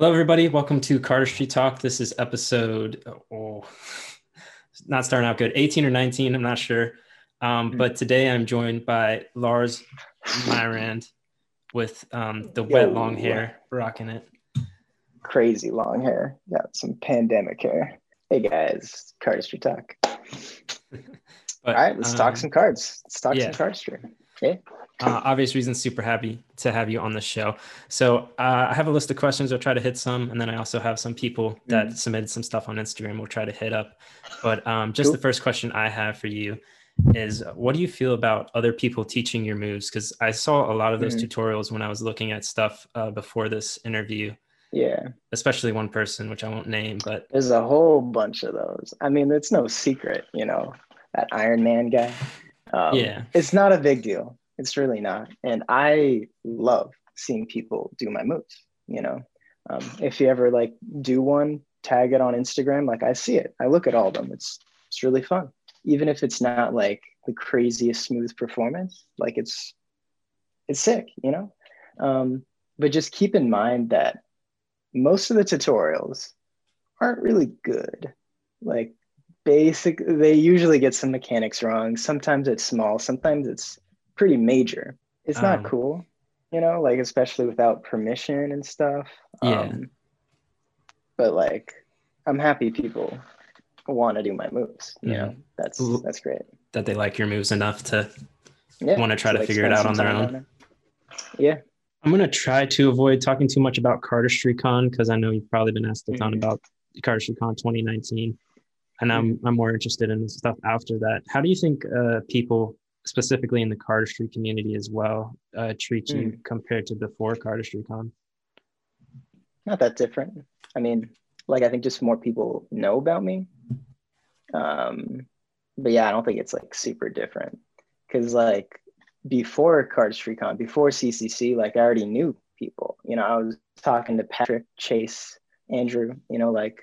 Hello, everybody. Welcome to Cardistry Talk. This is episode, oh, not starting out good, 18 or 19, I'm not sure. Um, but today I'm joined by Lars Myrand with um, the wet Yo. long hair, rocking it. Crazy long hair. Got some pandemic hair. Hey guys, cardistry talk. But, All right, let's um, talk some cards. Let's talk yeah. some cardistry. Okay. Uh, obvious reasons, super happy to have you on the show. So uh, I have a list of questions. I'll try to hit some, and then I also have some people that Mhm. submitted some stuff on Instagram. We'll try to hit up. But um, just Cool. the first question I have for you is, what do you feel about other people teaching your moves? Because I saw a lot of those Mhm. tutorials when I was looking at stuff uh, before this interview, Yeah. especially one person, which I won't name, but There's a whole bunch of those. I mean, it's no secret, you know, that Iron Man guy. Um, Yeah. It's not a big deal. It's really not. And I love seeing people do my moves, you know. Um, if you ever like do one, tag it on Instagram, like I see it. I look at all of them. It's it's really fun. Even if it's not like the craziest smooth performance, like it's it's sick, you know. Um, but just keep in mind that most of the tutorials aren't really good. Like basic, they usually get some mechanics wrong. Sometimes it's small, sometimes it's pretty major. It's not Um, cool, you know, like especially without permission and stuff. Yeah. Um, but like, I'm happy people want to do my moves. You know, that's that's great. that they like your moves enough to Yeah, wanna try to like, figure it out on their own. it. Yeah. I'm gonna try to avoid talking too much about CardistryCon because I know you've probably been asked a ton Mhm. about CardistryCon 2019, and I'm I'm more interested in stuff after that. How do you think uh, people, specifically in the cardistry community as well, uh, treat you compared to before CardistryCon? not that different. I mean, like I think just more people know about me. Um, but yeah, I don't think it's like super different because like before CardistryCon, before CCC, like I already knew people. You know, I was talking to Patrick, Chase, Andrew. You know, like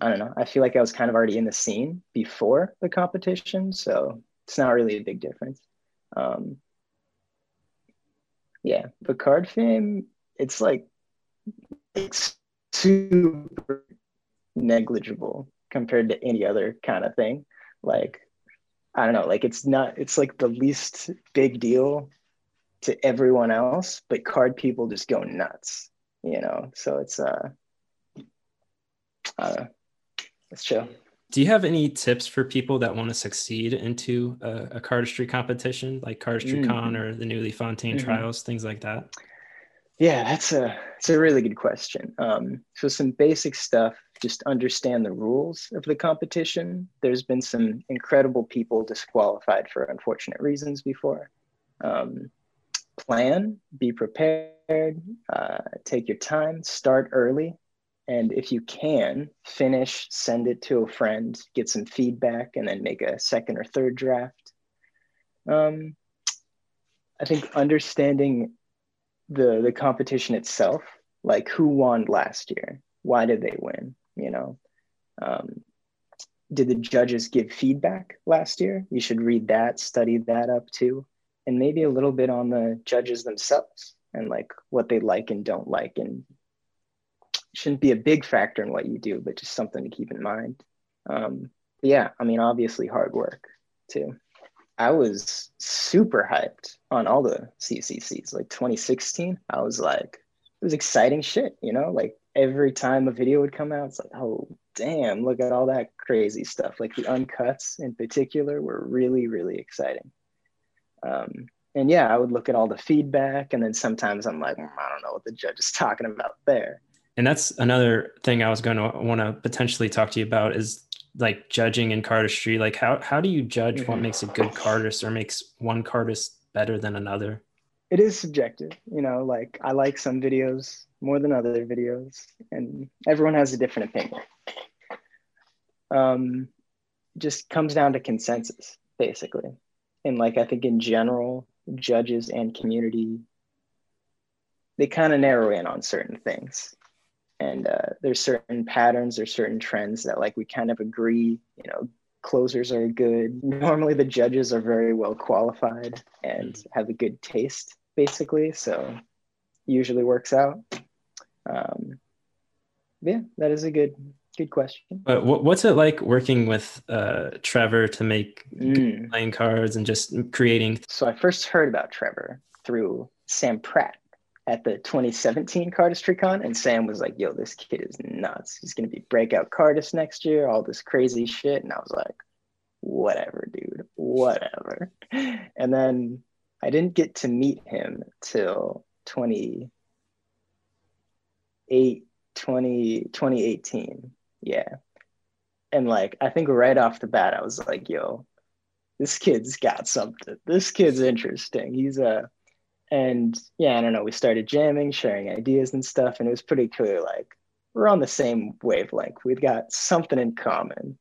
I don't know. I feel like I was kind of already in the scene before the competition, so it's not really a big difference. Um, yeah, but card fame, it's like it's super negligible compared to any other kind of thing. Like, I don't know, like it's not, it's like the least big deal to everyone else, but card people just go nuts, you know? So it's, uh, know, it's chill. Do you have any tips for people that want to succeed into a, a cardistry competition, like CardistryCon Mhm. or the Newly Fontaine Mhm. trials, things like that? Yeah, that's a it's a really good question. Um, so some basic stuff, just understand the rules of the competition. There's been some incredible people disqualified for unfortunate reasons before. Um, plan, be prepared, uh, take your time, start early, and if you can, finish, send it to a friend, get some feedback, and then make a second or third draft. Um, I think understanding the the competition itself like who won last year why did they win you know um, did the judges give feedback last year you should read that study that up too and maybe a little bit on the judges themselves and like what they like and don't like and shouldn't be a big factor in what you do but just something to keep in mind um, yeah i mean obviously hard work too I was super hyped on all the CCCs. Like 2016, I was like, it was exciting shit, you know? Like every time a video would come out, it's like, oh, damn, look at all that crazy stuff. Like the uncuts in particular were really, really exciting. Um, and yeah, I would look at all the feedback, and then sometimes I'm like, "Mm, I don't know what the judge is talking about there. And that's another thing I was going to want to potentially talk to you about is like judging in cardistry. Like how how do you judge what Mhm. makes a good cardist or makes one cardist better than another? It is subjective, you know, like I like some videos more than other videos, and everyone has a different opinion. Um, just comes down to consensus, basically. And like I think in general, judges and community, they kind of narrow in on certain things. And uh, there's certain patterns, there's certain trends that like we kind of agree, you know, closers are good. Normally the judges are very well qualified and have a good taste, basically. So usually works out. Um, yeah, that is a good good question. But what's it like working with uh, Trevor to make Mm. playing cards and just creating? So I first heard about Trevor through Sam Pratt at the 2017 Cardistry Con, and Sam was like, "Yo, this kid is nuts. He's gonna be breakout cardist next year. All this crazy shit." And I was like, "Whatever, dude. Whatever." And then I didn't get to meet him till 20, 20, 2018. Yeah. And like, I think right off the bat, I was like, yo, this kid's got something. This kid's interesting. He's a, and yeah, I don't know. We started jamming, sharing ideas and stuff. And it was pretty clear like, we're on the same wavelength. We've got something in common.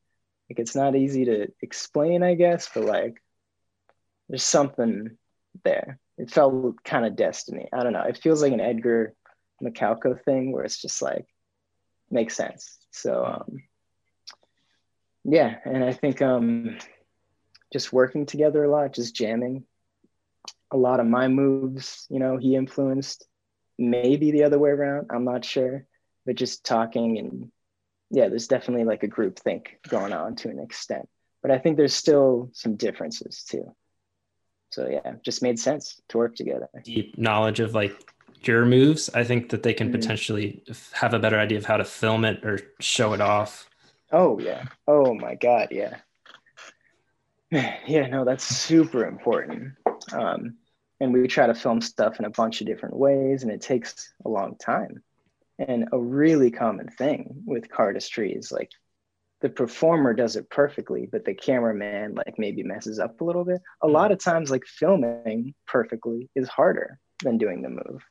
Like, it's not easy to explain, I guess, but like, there's something there. It felt kind of destiny. I don't know. It feels like an Edgar Macalco thing where it's just like makes sense. So um, yeah, and I think um, just working together a lot, just jamming. A lot of my moves, you know, he influenced. Maybe the other way around. I'm not sure, but just talking and yeah, there's definitely like a group think going on to an extent. But I think there's still some differences too. So yeah, just made sense to work together. deep knowledge of like your moves, I think that they can Mhm. potentially have a better idea of how to film it or show it off. Oh yeah. Oh my God. Yeah. Yeah. No, that's super important. Um, and we try to film stuff in a bunch of different ways, and it takes a long time. And a really common thing with cardistry is like the performer does it perfectly, but the cameraman like maybe messes up a little bit. A lot of times, like filming perfectly is harder than doing the move.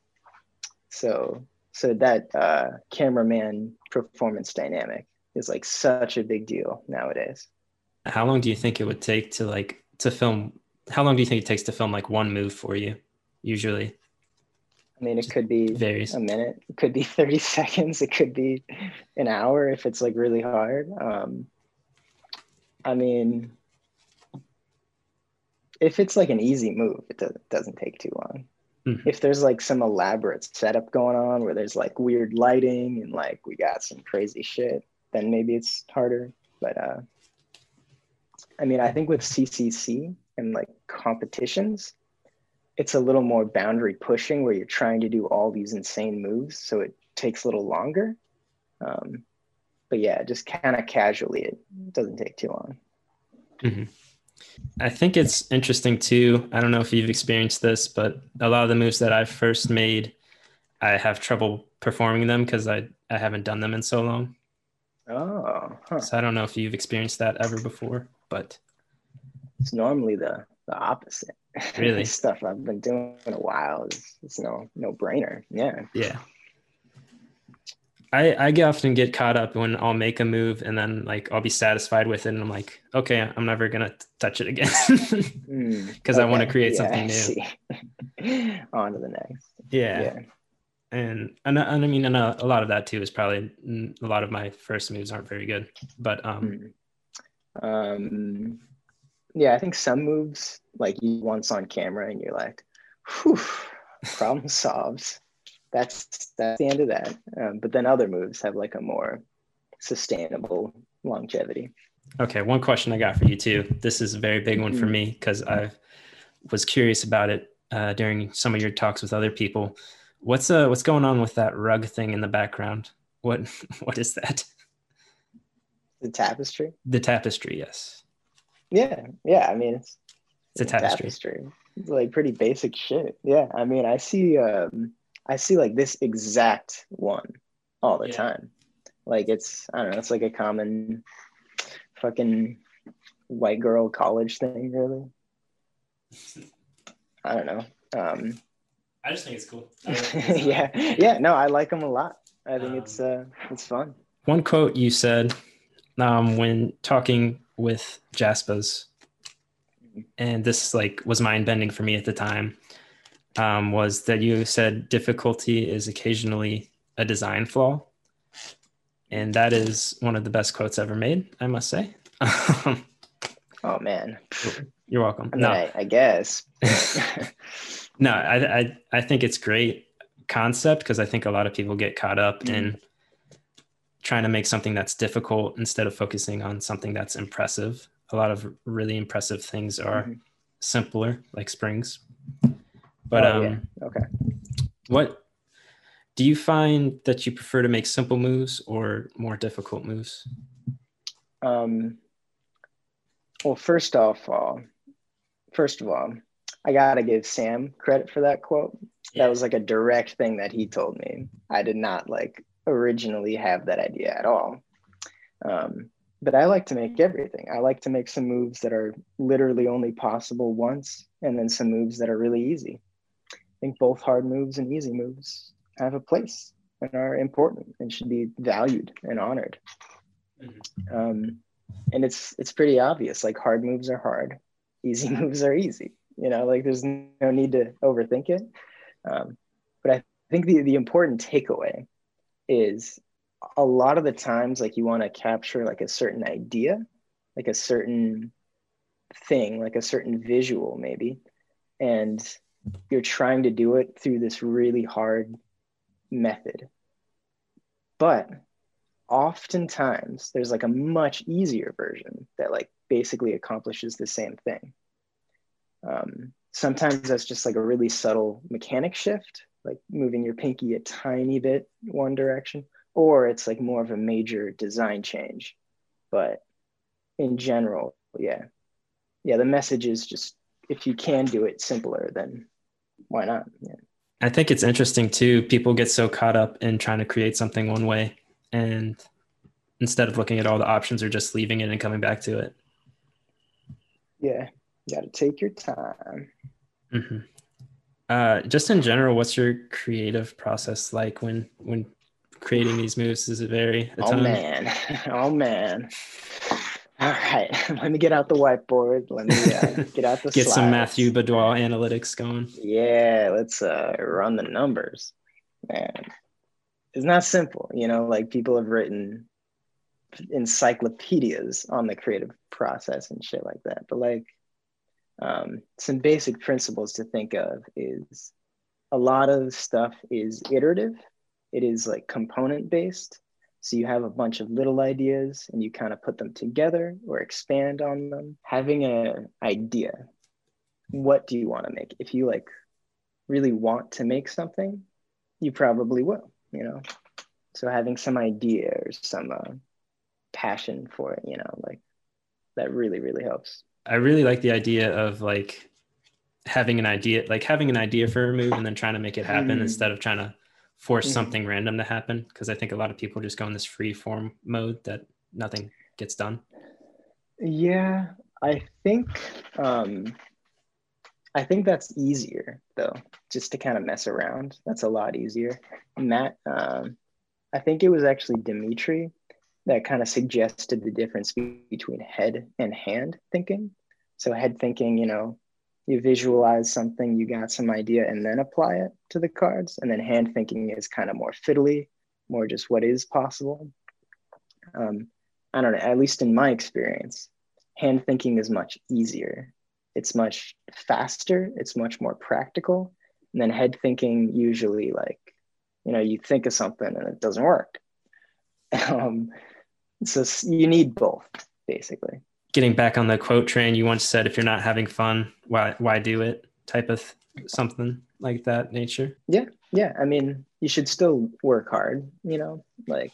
So, so that uh, cameraman performance dynamic is like such a big deal nowadays. How long do you think it would take to like to film? How long do you think it takes to film like one move for you? Usually I mean, it could be varies. a minute, it could be 30 seconds, it could be an hour if it's like really hard. Um, I mean, if it's like an easy move, it do- doesn't take too long. Mhm. If there's like some elaborate setup going on where there's like weird lighting and like we got some crazy shit, then maybe it's harder. But uh, I mean, I think with CCC and like competitions, it's a little more boundary pushing where you're trying to do all these insane moves. So it takes a little longer. Um, but yeah, just kind of casually, it doesn't take too long. Mhm. I think it's interesting too. I don't know if you've experienced this, but a lot of the moves that I've first made, I have trouble performing them because I, I haven't done them in so long. Oh, huh. So I don't know if you've experienced that ever before, but it's normally the, the opposite. Really? Stuff I've been doing in a while is it's no no brainer. Yeah. yeah. I, I often get caught up when I'll make a move and then like I'll be satisfied with it and I'm like, okay, I'm never gonna touch it again because Mm, I want to create Yeah, something new. On to the next. Yeah. Yeah. and and, and I mean, and a, a lot of that too is probably mm, a lot of my first moves aren't very good, but um, Mm. Um, yeah, I think some moves like you once on camera and you're like, whew, problem solved. That's that's the end of that. Um, but then other moves have like a more sustainable longevity. okay. One question I got for you too. This is a very big one for Mhm. me because I was curious about it uh, during some of your talks with other people. What's uh what's going on with that rug thing in the background? What what is that? The tapestry. The tapestry, yes. Yeah, yeah. I mean, it's It's a tapestry. It's like pretty basic shit. Yeah, I mean, I see, um, I see like this exact one all the Yeah. time. Like it's, I don't know, it's like a common fucking white girl college thing, really. I don't know. Um, I just think it's cool. yeah, yeah. No, I like them a lot. I think it's uh, it's fun. One quote you said um, when talking with Jaspers, and this like was mind bending for me at the time, um, was that you said difficulty is occasionally a design flaw, and that is one of the best quotes ever made. I must say. Oh man, You're welcome. I mean, no, I, I guess. no, I, I I think it's great concept because I think a lot of people get caught up Mhm. in trying to make something that's difficult instead of focusing on something that's impressive. A lot of really impressive things are mm-hmm. simpler, like springs. But oh, um, yeah. okay. What do you find that you prefer to make simple moves or more difficult moves? Um, well, first off, uh, first of all, I gotta give Sam credit for that quote. Yeah. That was like a direct thing that he told me. I did not like originally have that idea at all. Um, but I like to make everything. I like to make some moves that are literally only possible once, and then some moves that are really easy. I think both hard moves and easy moves have a place and are important and should be valued and honored. Mm-hmm. Um, and it's it's pretty obvious. Like hard moves are hard, easy moves are easy. You know, like there's no need to overthink it. Um, but I think the the important takeaway is a lot of the times like you want to capture like a certain idea, like a certain thing, like a certain visual maybe, and you're trying to do it through this really hard method. But oftentimes there's like a much easier version that like basically accomplishes the same thing. Um, sometimes that's just like a really subtle mechanic shift, like moving your pinky a tiny bit one direction, or it's like more of a major design change. But in general, yeah, yeah, the message is just if you can do it simpler, then why not? Yeah. I think it's interesting too. People get so caught up in trying to create something one way, and instead of looking at all the options or just leaving it and coming back to it. Yeah, you got to take your time. Mm-hmm. Uh, just in general, what's your creative process like when when creating these moves? Is it very? Oh man, oh man. All right, let me get out the whiteboard. Let me uh, get out the get slides. some Matthew Baudoin analytics going. Yeah, let's uh, run the numbers. Man, it's not simple. You know, like people have written encyclopedias on the creative process and shit like that. But like, um, some basic principles to think of is a lot of stuff is iterative. It is like component based so you have a bunch of little ideas and you kind of put them together or expand on them. Having an idea, what do you want to make? If you like really want to make something, you probably will, you know? So having some idea or some uh, passion for it, you know, like that really, really helps. I really like the idea of like having an idea, like having an idea for a move and then trying to make it happen mm. instead of trying to force mm-hmm. something random to happen because I think a lot of people just go in this free form mode that nothing gets done. Yeah, I think um, I think that's easier though, just to kind of mess around. That's a lot easier. Matt, um, I think it was actually Dimitri that kind of suggested the difference between head and hand thinking. So head thinking, you know, you visualize something, you got some idea, and then apply it to the cards. And then hand thinking is kind of more fiddly, more just what is possible. Um, I don't know, at least in my experience, hand thinking is much easier. It's much faster, it's much more practical. And then head thinking, usually, like, you know, you think of something and it doesn't work. um, so you need both, basically getting back on the quote train, you once said, "If you're not having fun, why why do it?" Type of something like that nature. Yeah, yeah. I mean, you should still work hard, you know, like.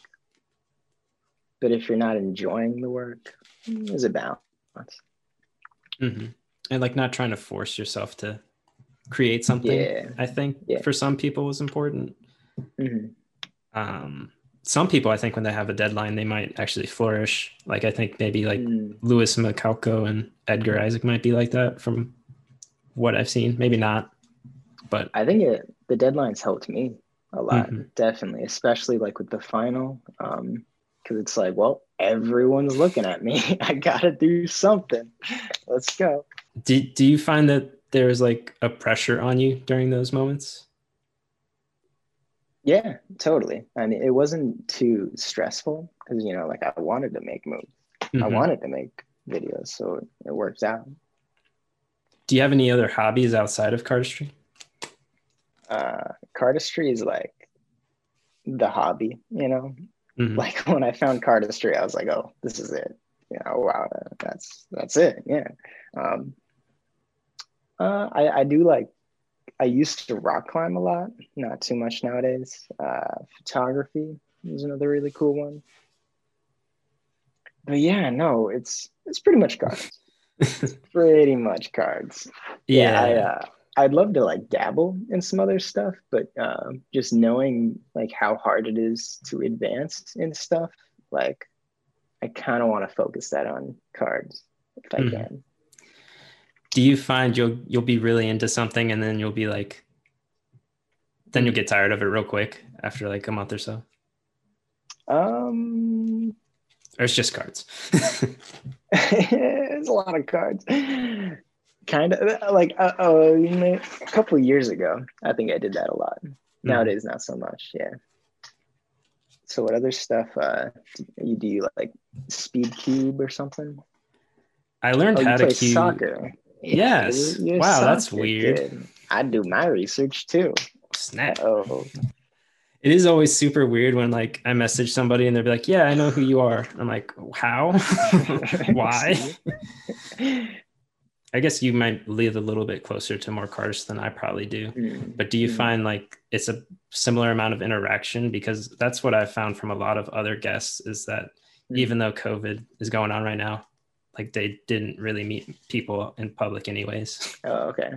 But if you're not enjoying the work, there's a balance. Mm-hmm. And like not trying to force yourself to create something. Yeah. I think yeah. for some people was important. Mm-hmm. Um, some people, I think, when they have a deadline, they might actually flourish. Like I think maybe like mm. Louis Macalco and Edgar Isaac might be like that from what I've seen. Maybe not, but I think it, the deadlines helped me a lot, mm-hmm. definitely, especially like with the final, because um, it's like, well, everyone's looking at me. I gotta do something. Let's go. Do Do you find that there's like a pressure on you during those moments? Yeah, totally. I mean, it wasn't too stressful because you know, like I wanted to make movies, mm-hmm. I wanted to make videos, so it works out. Do you have any other hobbies outside of cardistry? Uh, cardistry is like the hobby, you know. Mm-hmm. Like when I found cardistry, I was like, oh, this is it. You know, wow, that's that's it. Yeah. Um, uh, I, I do like I used to rock climb a lot, not too much nowadays. Uh, photography is another really cool one. But yeah, no, it's it's pretty much cards. pretty much cards. Yeah, yeah I, uh, I'd love to like dabble in some other stuff, but uh, just knowing like how hard it is to advance in stuff, like I kind of want to focus that on cards if I mm. can do you find you'll you'll be really into something and then you'll be like then you'll get tired of it real quick after like a month or so? Um. Or it's just cards? It's a lot of cards. Kind of like uh, uh, a couple years ago i think i did that a lot. Mm. nowadays not so much yeah. So what other stuff uh you do you like speed cube or something? I learned oh, how to cube soccer. Yes. You're wow, that's weird. Kid. I do my research too. Snap. Oh. It is always super weird when like I message somebody and they're be like, "Yeah, I know who you are." I'm like, "How? Why?" I guess you might live a little bit closer to more cars than I probably do. Mm. But do you mm. find like it's a similar amount of interaction? Because that's what I've found from a lot of other guests is that mm. even though COVID is going on right now, like they didn't really meet people in public anyways. Oh okay.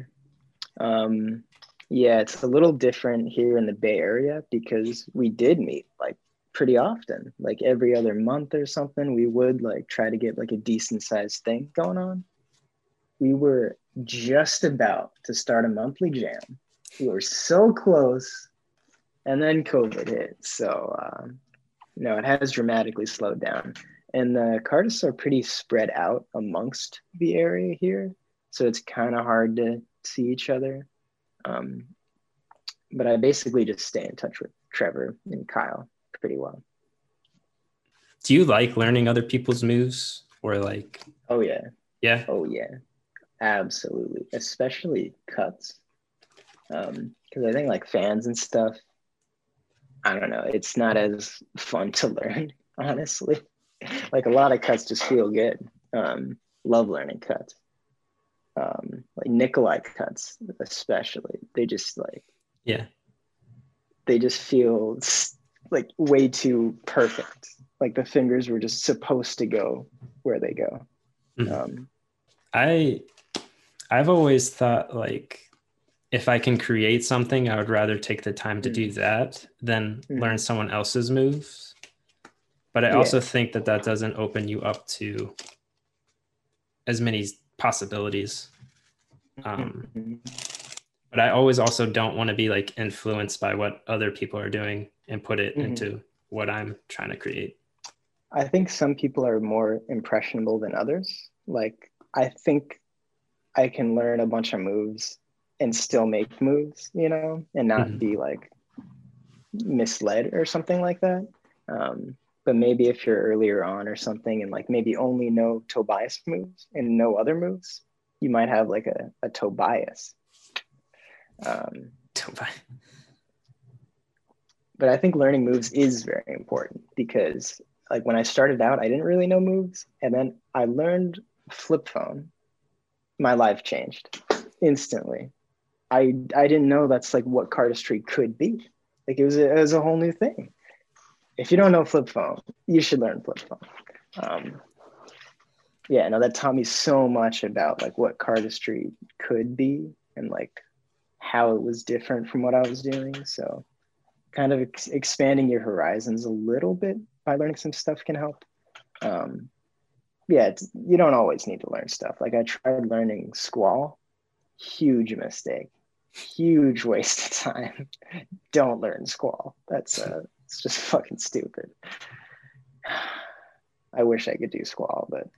Um yeah it's a little different here in the bay area because we did meet like pretty often. Like every other month or something we would like try to get like a decent sized thing going on. We were just about to start a monthly jam. We were so close and then covid hit. So um, no it has dramatically slowed down and the cardists are pretty spread out amongst the area here. So it's kind of hard to see each other. Um, but i basically just stay in touch with trevor and kyle pretty well. Do you like learning other people's moves? Or like oh yeah. Yeah? Oh yeah. Absolutely. Especially cuts. Um because i think like fans and stuff i don't know. It's not as fun to learn honestly like a lot of cuts just feel good. Um, love learning cuts. Um, like Nikolai cuts, especially. They just like yeah. They just feel like way too perfect. Like the fingers were just supposed to go where they go. Mm-hmm. Um, I I've always thought like if I can create something, I would rather take the time to do that than mm-hmm. learn someone else's moves but I yeah. also think that that doesn't open you up to as many possibilities. Um, mm-hmm. but I always also don't want to be like influenced by what other people are doing and put it mm-hmm. into what I'm trying to create. I think some people are more impressionable than others. Like, I think I can learn a bunch of moves and still make moves, you know, and not mm-hmm. be like misled or something like that. Um, but maybe if you're earlier on or something and like maybe only know Tobias moves and no other moves, you might have like a, a Tobias. Um, Tobias. But I think learning moves is very important because like when I started out, I didn't really know moves. And then I learned flip phone. My life changed instantly. I I didn't know that's like what cardistry could be. Like it was a, it was a whole new thing if you don't know flip phone, you should learn flip phone. Um, yeah, no, that taught me so much about like what cardistry could be and like how it was different from what I was doing. So, kind of ex- expanding your horizons a little bit by learning some stuff can help. Um, yeah, you don't always need to learn stuff. Like I tried learning squall, huge mistake, huge waste of time. don't learn squall. That's uh, it's just fucking stupid. I wish I could do squall, but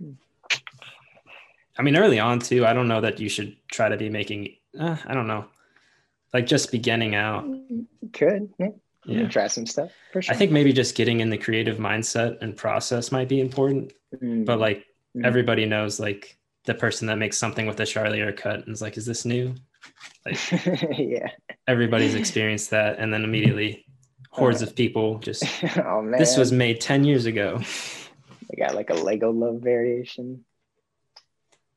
I mean, early on too. I don't know that you should try to be making. Uh, I don't know, like just beginning out. Could yeah. yeah. try some stuff for sure. I think maybe just getting in the creative mindset and process might be important. Mm. But like mm. everybody knows, like the person that makes something with a Charlier cut and is like, "Is this new?" Like, yeah, everybody's experienced that, and then immediately hordes uh, of people just oh man, this was made 10 years ago. I got like a Lego love variation.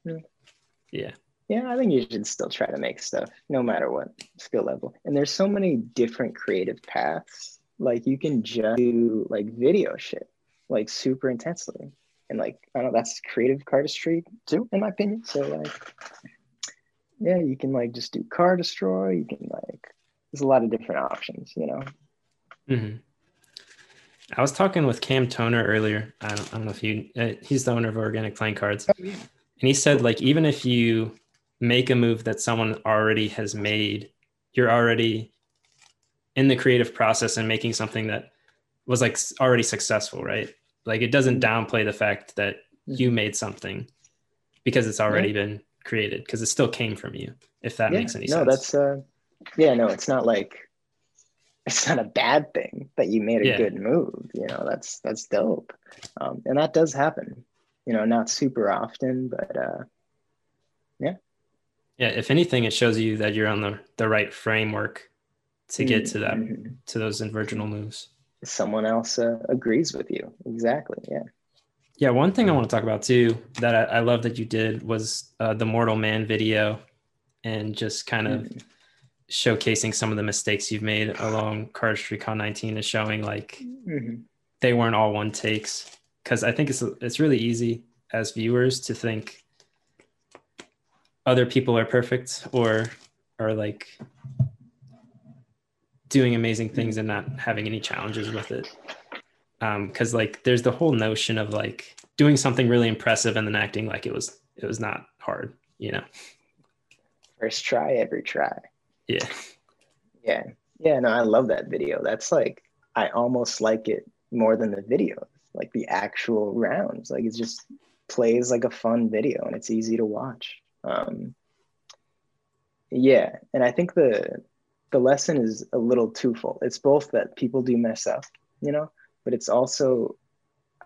Hmm. Yeah. Yeah, I think you should still try to make stuff no matter what skill level. And there's so many different creative paths. Like you can just do like video shit, like super intensely. And like I don't know, that's creative cardistry too, in my opinion. So like yeah, you can like just do cardistry, you can like there's a lot of different options, you know. Hmm I was talking with Cam Toner earlier. I don't, I don't know if you, uh, he's the owner of Organic Playing Cards. Oh, yeah. And he said, like, even if you make a move that someone already has made, you're already in the creative process and making something that was like already successful, right? Like, it doesn't downplay the fact that you made something because it's already been created, because it still came from you, if that yeah, makes any no, sense. No, that's uh yeah, no, it's not like it's not a bad thing that you made a Yeah. good move. You know, that's that's dope. Um, and that does happen. You know, not super often, but uh yeah. Yeah. If anything, it shows you that you're on the, the right framework to get to that, mhm. to those virginal moves. someone else uh, agrees with you. Exactly. Yeah. Yeah, one thing I want to talk about too that I, I love that you did was uh, the Mortal Man video and just kind of Mhm. Showcasing some of the mistakes you've made along Cardistry Con 19 and showing like Mhm. they weren't all one takes. Because I think it's it's really easy as viewers to think other people are perfect or are like doing amazing things and not having any challenges with it Um, because like there's the whole notion of like doing something really impressive and then acting like it was it was not hard you know First try, every try. Yeah Yeah. Yeah. No, I love that video. That's like, I almost like it more than the video, like the actual rounds. Like it just plays like a fun video and it's easy to watch. Um, yeah. And I think the, the lesson is a little twofold. It's both that people do mess up, you know, but it's also,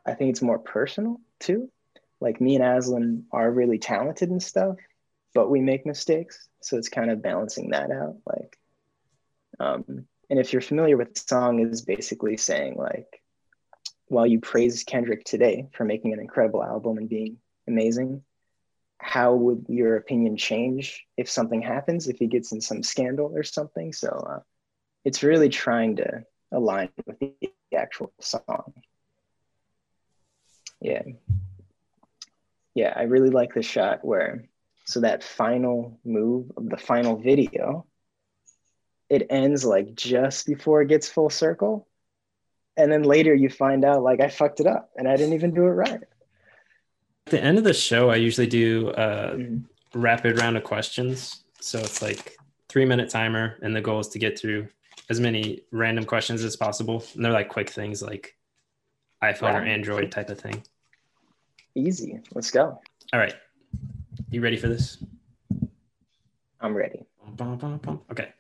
I think it's more personal too. Like me and Aslan are really talented and stuff, but we make mistakes. So it's kind of balancing that out. Like, um, and if you're familiar with the song, is basically saying like, while you praise Kendrick today for making an incredible album and being amazing, how would your opinion change if something happens, if he gets in some scandal or something? So uh, it's really trying to align with the actual song. Yeah. Yeah, I really like the shot where, so that final move of the final video, it ends like just before it gets full circle. And then later you find out like I fucked it up and I didn't even do it right. at the end of the show i usually do a Mhm. rapid round of questions so it's like three minute timer and the goal is to get through as many random questions as possible and they're like quick things like iphone or android type of thing Easy. Let's go. all right you ready for this I'm ready. Okay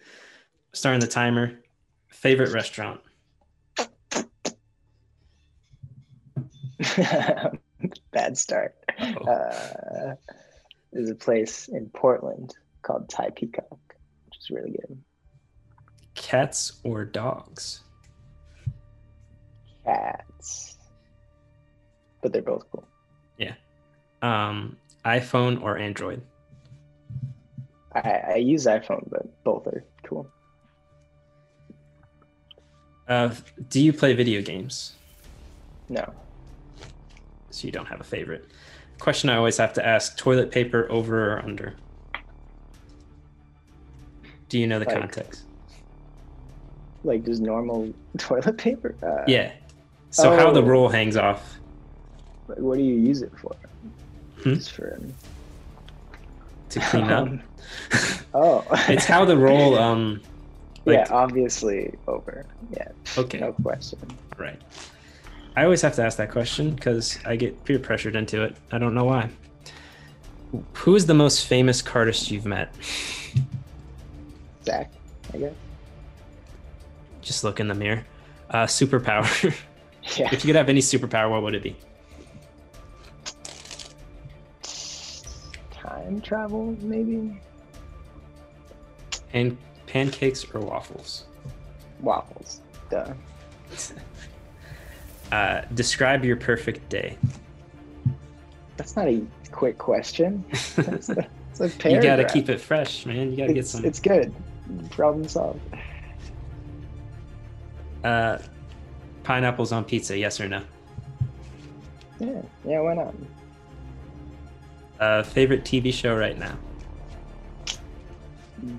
starting the timer favorite restaurant Bad start. Uh, there's a place in Portland called Thai Peacock, which is really good. cats or dogs Cats. But they're both cool. Yeah. Um iphone or android I, I use iPhone, but both are cool. uh, do you play video games No. so you don't have a favorite question i always have to ask toilet paper over or under do you know the Like- context Like just normal toilet paper? Uh, yeah so how the Oh. roll hangs off like, What do you use it for? Hmm? Just for. to clean up oh. it's how the role. um yeah, obviously over. Yeah. okay No question. right i always have to ask that question because i get peer pressured into it i don't know why who is the most famous cardist you've met Zach, I guess. just look in the mirror uh superpower Yeah. if you could have any superpower what would it be Time travel, maybe? and pancakes or waffles Waffles. Duh. Uh, describe your perfect day. That's not a quick question. That's a, it's a You got to keep it fresh, man. You got to get some. it's good. Problem solved. Uh, pineapples on pizza, yes or no? Yeah, yeah. Why not? Uh, favorite TV show right now?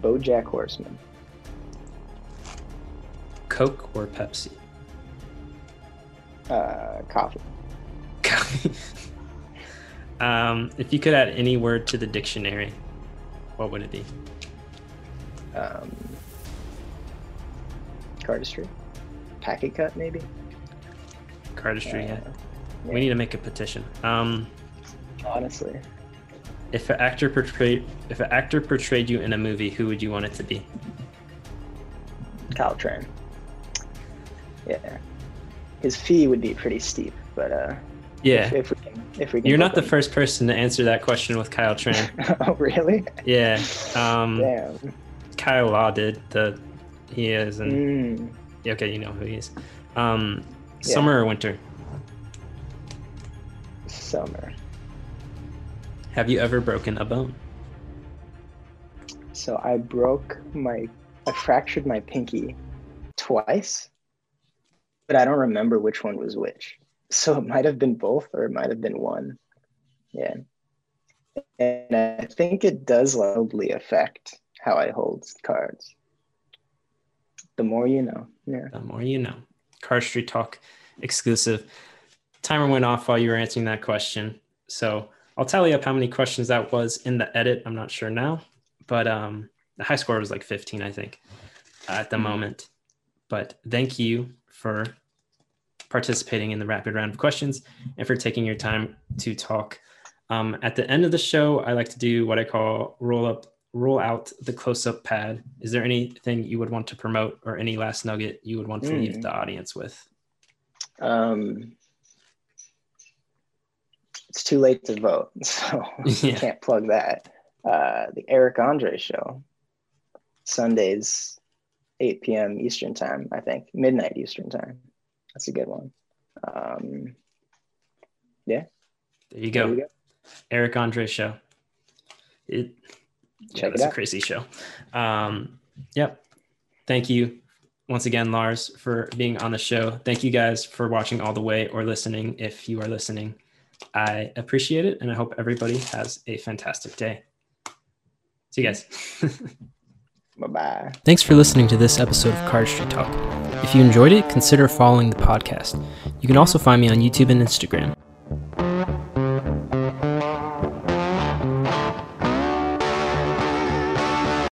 BoJack Horseman. Coke or Pepsi? Uh, coffee. um, if you could add any word to the dictionary, what would it be? Um, cardistry. Packet cut, maybe. Cardistry. yeah. Uh, We need to make a petition. Um, honestly. If an actor portrayed if an actor portrayed you in a movie, who would you want it to be? Kyle Tran. Yeah. His fee would be pretty steep, but uh, Yeah, if, if we can, if we can. you're not the him- first person to answer that question with Kyle Tran. oh, really? yeah, um, Damn. Kyle Law did the. He is, and Mm, yeah, okay, you know who he is. Um, Yeah. summer or winter? summer. Have you ever broken a bone? So I broke my, I fractured my pinky twice, but I don't remember which one was which. So it might have been both, or it might have been one. Yeah. And I think it does probably affect how I hold cards. The more you know. Yeah. The more you know. Cardistry Talk exclusive. Timer went off while you were answering that question. So I'll tally up how many questions that was in the edit. I'm not sure now, but um, the high score was like 15, I think, at the Mhm. moment. But thank you for participating in the rapid round of questions and for taking your time to talk. Um, at the end of the show, I like to do what I call roll up, roll out the close up pad. Is there anything you would want to promote or any last nugget you would want to leave Mm. the audience with? Um, too late to vote, so Yeah. can't plug that. Uh, the Eric Andre show, Sundays, 8 p.m. Eastern time, I think, midnight Eastern time. That's a good one. Um, yeah. There you there go. we go. Eric Andre show. It, yeah, Check it that's a crazy show. Um, yep. Thank you once again, Lars, for being on the show. Thank you guys for watching all the way or listening if you are listening. I appreciate it and I hope everybody has a fantastic day. See you guys. Bye bye. Thanks for listening to this episode of Cardistry Talk. If you enjoyed it, consider following the podcast. You can also find me on YouTube and Instagram.